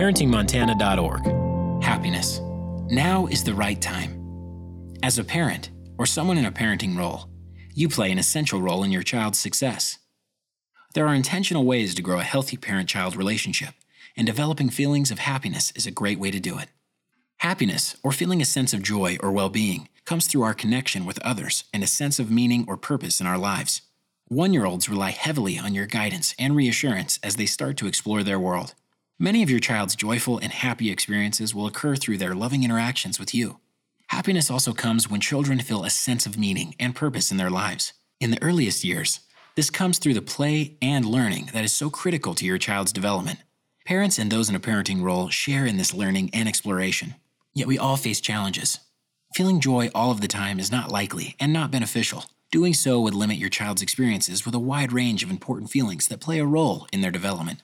ParentingMontana.org. Happiness. Now is the right time. As a parent, or someone in a parenting role, you play an essential role in your child's success. There are intentional ways to grow a healthy parent child relationship, and developing feelings of happiness is a great way to do it. Happiness, or feeling a sense of joy or well being, comes through our connection with others and a sense of meaning or purpose in our lives. One year olds rely heavily on your guidance and reassurance as they start to explore their world. Many of your child's joyful and happy experiences will occur through their loving interactions with you. Happiness also comes when children feel a sense of meaning and purpose in their lives. In the earliest years, this comes through the play and learning that is so critical to your child's development. Parents and those in a parenting role share in this learning and exploration. Yet we all face challenges. Feeling joy all of the time is not likely and not beneficial. Doing so would limit your child's experiences with a wide range of important feelings that play a role in their development.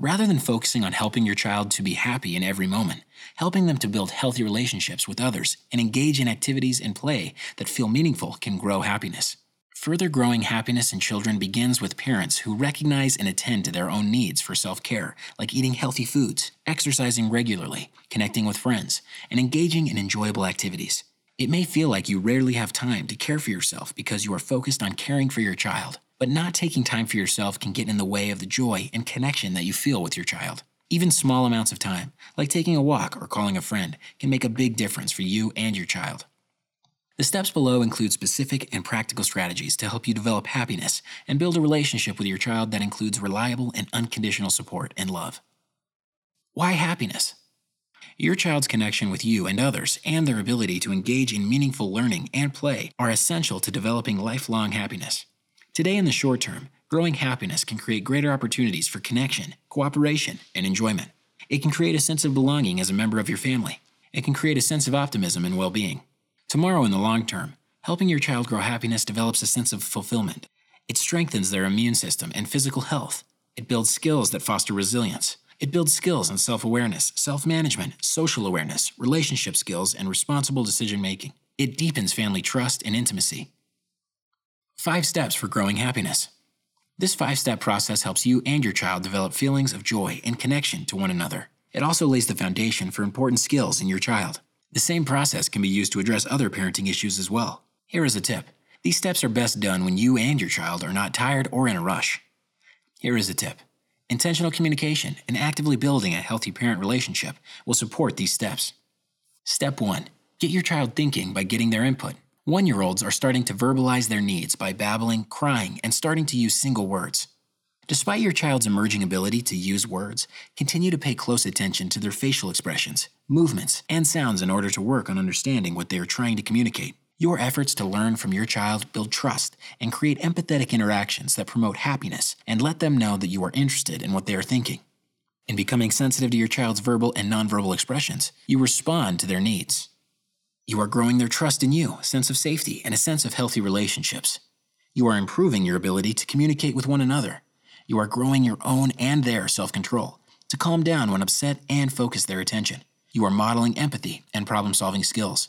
Rather than focusing on helping your child to be happy in every moment, helping them to build healthy relationships with others and engage in activities and play that feel meaningful can grow happiness. Further growing happiness in children begins with parents who recognize and attend to their own needs for self care, like eating healthy foods, exercising regularly, connecting with friends, and engaging in enjoyable activities. It may feel like you rarely have time to care for yourself because you are focused on caring for your child, but not taking time for yourself can get in the way of the joy and connection that you feel with your child. Even small amounts of time, like taking a walk or calling a friend, can make a big difference for you and your child. The steps below include specific and practical strategies to help you develop happiness and build a relationship with your child that includes reliable and unconditional support and love. Why happiness? Your child's connection with you and others and their ability to engage in meaningful learning and play are essential to developing lifelong happiness. Today, in the short term, growing happiness can create greater opportunities for connection, cooperation, and enjoyment. It can create a sense of belonging as a member of your family. It can create a sense of optimism and well being. Tomorrow, in the long term, helping your child grow happiness develops a sense of fulfillment. It strengthens their immune system and physical health. It builds skills that foster resilience. It builds skills in self awareness, self management, social awareness, relationship skills, and responsible decision making. It deepens family trust and intimacy. Five steps for growing happiness. This five step process helps you and your child develop feelings of joy and connection to one another. It also lays the foundation for important skills in your child. The same process can be used to address other parenting issues as well. Here is a tip these steps are best done when you and your child are not tired or in a rush. Here is a tip Intentional communication and actively building a healthy parent relationship will support these steps. Step 1 Get your child thinking by getting their input. One year olds are starting to verbalize their needs by babbling, crying, and starting to use single words. Despite your child's emerging ability to use words, continue to pay close attention to their facial expressions, movements, and sounds in order to work on understanding what they are trying to communicate. Your efforts to learn from your child build trust and create empathetic interactions that promote happiness and let them know that you are interested in what they are thinking. In becoming sensitive to your child's verbal and nonverbal expressions, you respond to their needs. You are growing their trust in you, a sense of safety, and a sense of healthy relationships. You are improving your ability to communicate with one another. You are growing your own and their self control, to calm down when upset and focus their attention. You are modeling empathy and problem solving skills.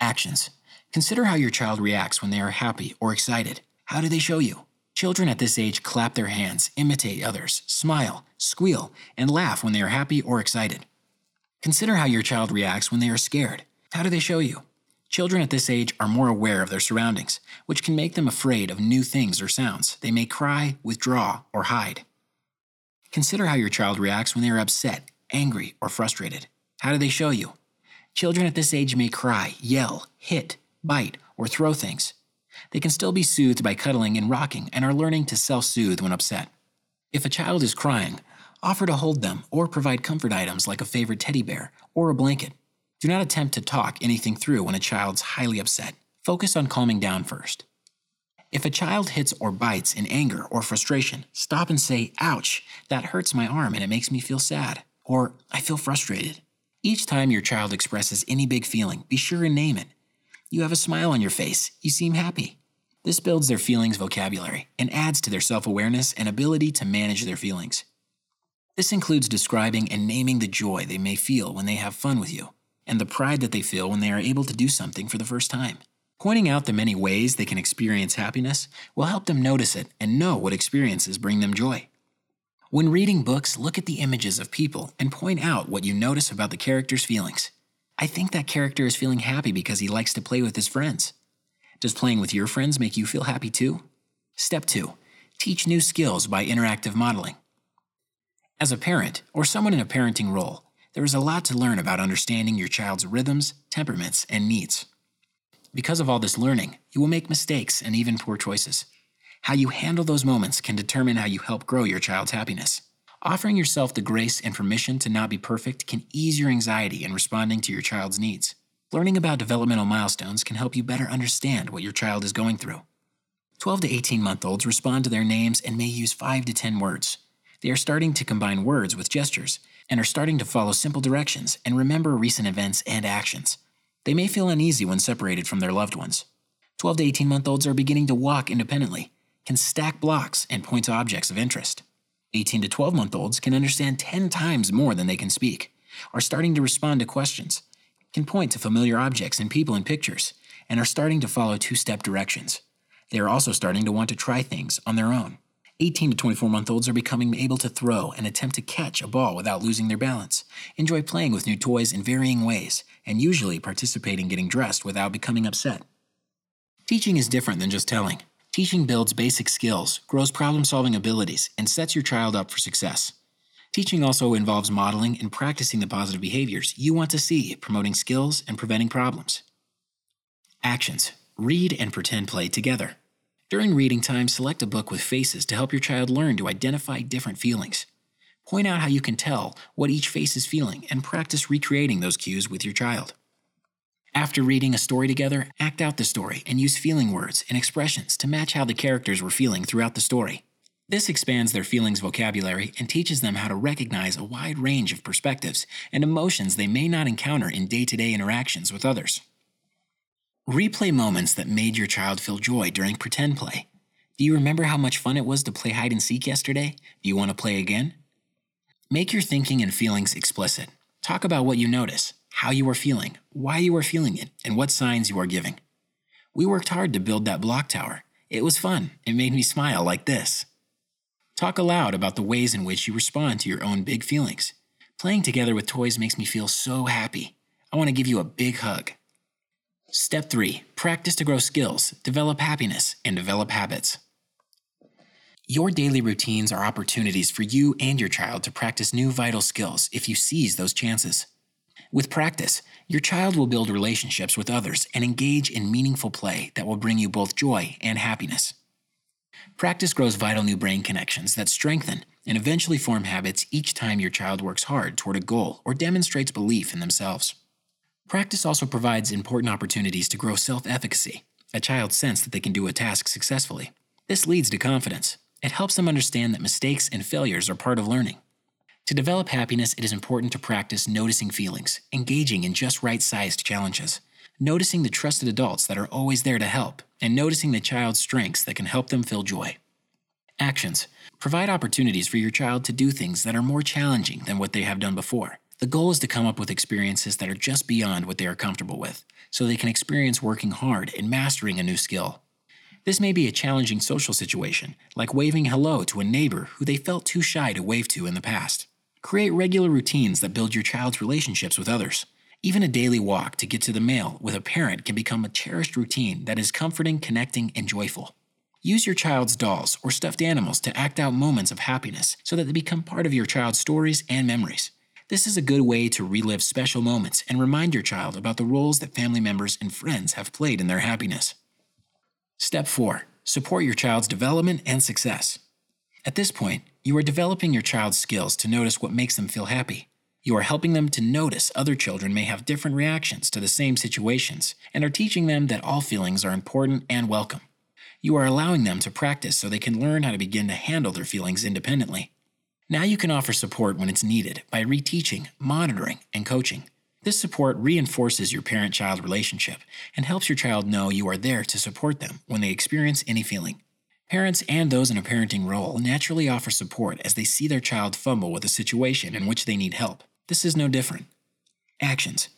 Actions Consider how your child reacts when they are happy or excited. How do they show you? Children at this age clap their hands, imitate others, smile, squeal, and laugh when they are happy or excited. Consider how your child reacts when they are scared. How do they show you? Children at this age are more aware of their surroundings, which can make them afraid of new things or sounds. They may cry, withdraw, or hide. Consider how your child reacts when they are upset, angry, or frustrated. How do they show you? Children at this age may cry, yell, hit, bite, or throw things. They can still be soothed by cuddling and rocking and are learning to self soothe when upset. If a child is crying, offer to hold them or provide comfort items like a favorite teddy bear or a blanket. Do not attempt to talk anything through when a child's highly upset. Focus on calming down first. If a child hits or bites in anger or frustration, stop and say, Ouch, that hurts my arm and it makes me feel sad. Or, I feel frustrated. Each time your child expresses any big feeling, be sure and name it you have a smile on your face. You seem happy. This builds their feelings vocabulary and adds to their self awareness and ability to manage their feelings. This includes describing and naming the joy they may feel when they have fun with you, and the pride that they feel when they are able to do something for the first time. Pointing out the many ways they can experience happiness will help them notice it and know what experiences bring them joy. When reading books, look at the images of people and point out what you notice about the character's feelings. I think that character is feeling happy because he likes to play with his friends. Does playing with your friends make you feel happy too? Step 2 Teach new skills by interactive modeling. As a parent, or someone in a parenting role, there is a lot to learn about understanding your child's rhythms, temperaments, and needs. Because of all this learning, you will make mistakes and even poor choices. How you handle those moments can determine how you help grow your child's happiness. Offering yourself the grace and permission to not be perfect can ease your anxiety in responding to your child's needs. Learning about developmental milestones can help you better understand what your child is going through. 12 to 18 month olds respond to their names and may use 5 to 10 words. They are starting to combine words with gestures and are starting to follow simple directions and remember recent events and actions. They may feel uneasy when separated from their loved ones. 12 to 18 month olds are beginning to walk independently, can stack blocks, and point to objects of interest. 18 to 12 month olds can understand 10 times more than they can speak, are starting to respond to questions, can point to familiar objects and people in pictures, and are starting to follow two step directions. They are also starting to want to try things on their own. 18 to 24 month olds are becoming able to throw and attempt to catch a ball without losing their balance, enjoy playing with new toys in varying ways, and usually participate in getting dressed without becoming upset. Teaching is different than just telling. Teaching builds basic skills, grows problem solving abilities, and sets your child up for success. Teaching also involves modeling and practicing the positive behaviors you want to see, promoting skills and preventing problems. Actions Read and pretend play together. During reading time, select a book with faces to help your child learn to identify different feelings. Point out how you can tell what each face is feeling and practice recreating those cues with your child. After reading a story together, act out the story and use feeling words and expressions to match how the characters were feeling throughout the story. This expands their feelings vocabulary and teaches them how to recognize a wide range of perspectives and emotions they may not encounter in day to day interactions with others. Replay moments that made your child feel joy during pretend play. Do you remember how much fun it was to play hide and seek yesterday? Do you want to play again? Make your thinking and feelings explicit. Talk about what you notice, how you are feeling, why you are feeling it, and what signs you are giving. We worked hard to build that block tower. It was fun. It made me smile like this. Talk aloud about the ways in which you respond to your own big feelings. Playing together with toys makes me feel so happy. I want to give you a big hug. Step 3 Practice to grow skills, develop happiness, and develop habits. Your daily routines are opportunities for you and your child to practice new vital skills if you seize those chances. With practice, your child will build relationships with others and engage in meaningful play that will bring you both joy and happiness. Practice grows vital new brain connections that strengthen and eventually form habits each time your child works hard toward a goal or demonstrates belief in themselves. Practice also provides important opportunities to grow self efficacy, a child's sense that they can do a task successfully. This leads to confidence. It helps them understand that mistakes and failures are part of learning. To develop happiness, it is important to practice noticing feelings, engaging in just right sized challenges, noticing the trusted adults that are always there to help, and noticing the child's strengths that can help them feel joy. Actions provide opportunities for your child to do things that are more challenging than what they have done before. The goal is to come up with experiences that are just beyond what they are comfortable with, so they can experience working hard and mastering a new skill. This may be a challenging social situation, like waving hello to a neighbor who they felt too shy to wave to in the past. Create regular routines that build your child's relationships with others. Even a daily walk to get to the mail with a parent can become a cherished routine that is comforting, connecting, and joyful. Use your child's dolls or stuffed animals to act out moments of happiness so that they become part of your child's stories and memories. This is a good way to relive special moments and remind your child about the roles that family members and friends have played in their happiness. Step 4 Support your child's development and success. At this point, you are developing your child's skills to notice what makes them feel happy. You are helping them to notice other children may have different reactions to the same situations and are teaching them that all feelings are important and welcome. You are allowing them to practice so they can learn how to begin to handle their feelings independently. Now you can offer support when it's needed by reteaching, monitoring, and coaching. This support reinforces your parent child relationship and helps your child know you are there to support them when they experience any feeling. Parents and those in a parenting role naturally offer support as they see their child fumble with a situation in which they need help. This is no different. Actions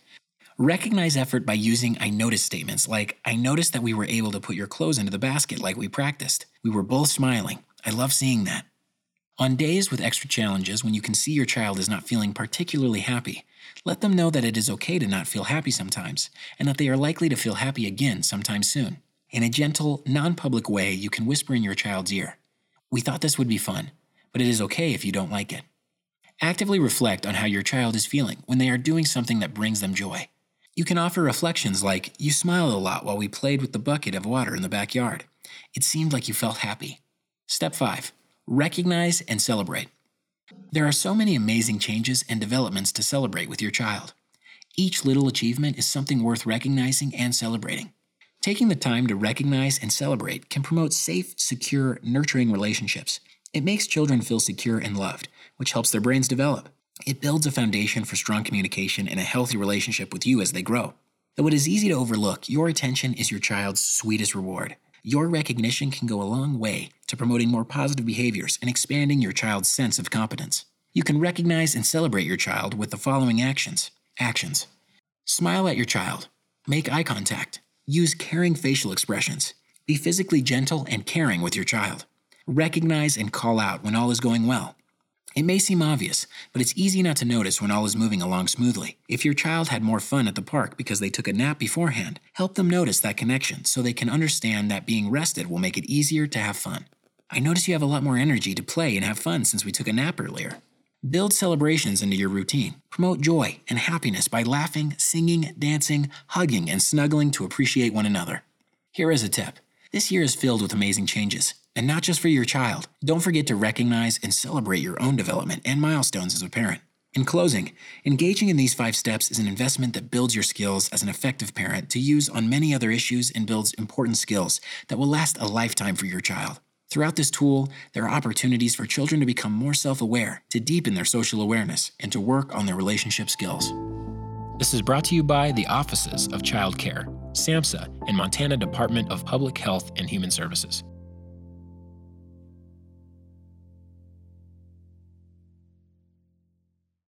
Recognize effort by using I noticed statements like, I noticed that we were able to put your clothes into the basket like we practiced. We were both smiling. I love seeing that. On days with extra challenges, when you can see your child is not feeling particularly happy, let them know that it is okay to not feel happy sometimes, and that they are likely to feel happy again sometime soon. In a gentle, non public way, you can whisper in your child's ear, We thought this would be fun, but it is okay if you don't like it. Actively reflect on how your child is feeling when they are doing something that brings them joy. You can offer reflections like, You smiled a lot while we played with the bucket of water in the backyard. It seemed like you felt happy. Step 5 Recognize and celebrate. There are so many amazing changes and developments to celebrate with your child. Each little achievement is something worth recognizing and celebrating. Taking the time to recognize and celebrate can promote safe, secure, nurturing relationships. It makes children feel secure and loved, which helps their brains develop. It builds a foundation for strong communication and a healthy relationship with you as they grow. Though it is easy to overlook, your attention is your child's sweetest reward. Your recognition can go a long way to promoting more positive behaviors and expanding your child's sense of competence. You can recognize and celebrate your child with the following actions. Actions. Smile at your child. Make eye contact. Use caring facial expressions. Be physically gentle and caring with your child. Recognize and call out when all is going well. It may seem obvious, but it's easy not to notice when all is moving along smoothly. If your child had more fun at the park because they took a nap beforehand, help them notice that connection so they can understand that being rested will make it easier to have fun. I notice you have a lot more energy to play and have fun since we took a nap earlier. Build celebrations into your routine. Promote joy and happiness by laughing, singing, dancing, hugging, and snuggling to appreciate one another. Here is a tip this year is filled with amazing changes, and not just for your child. Don't forget to recognize and celebrate your own development and milestones as a parent. In closing, engaging in these five steps is an investment that builds your skills as an effective parent to use on many other issues and builds important skills that will last a lifetime for your child. Throughout this tool, there are opportunities for children to become more self aware, to deepen their social awareness, and to work on their relationship skills. This is brought to you by the Offices of Child Care, SAMHSA, and Montana Department of Public Health and Human Services.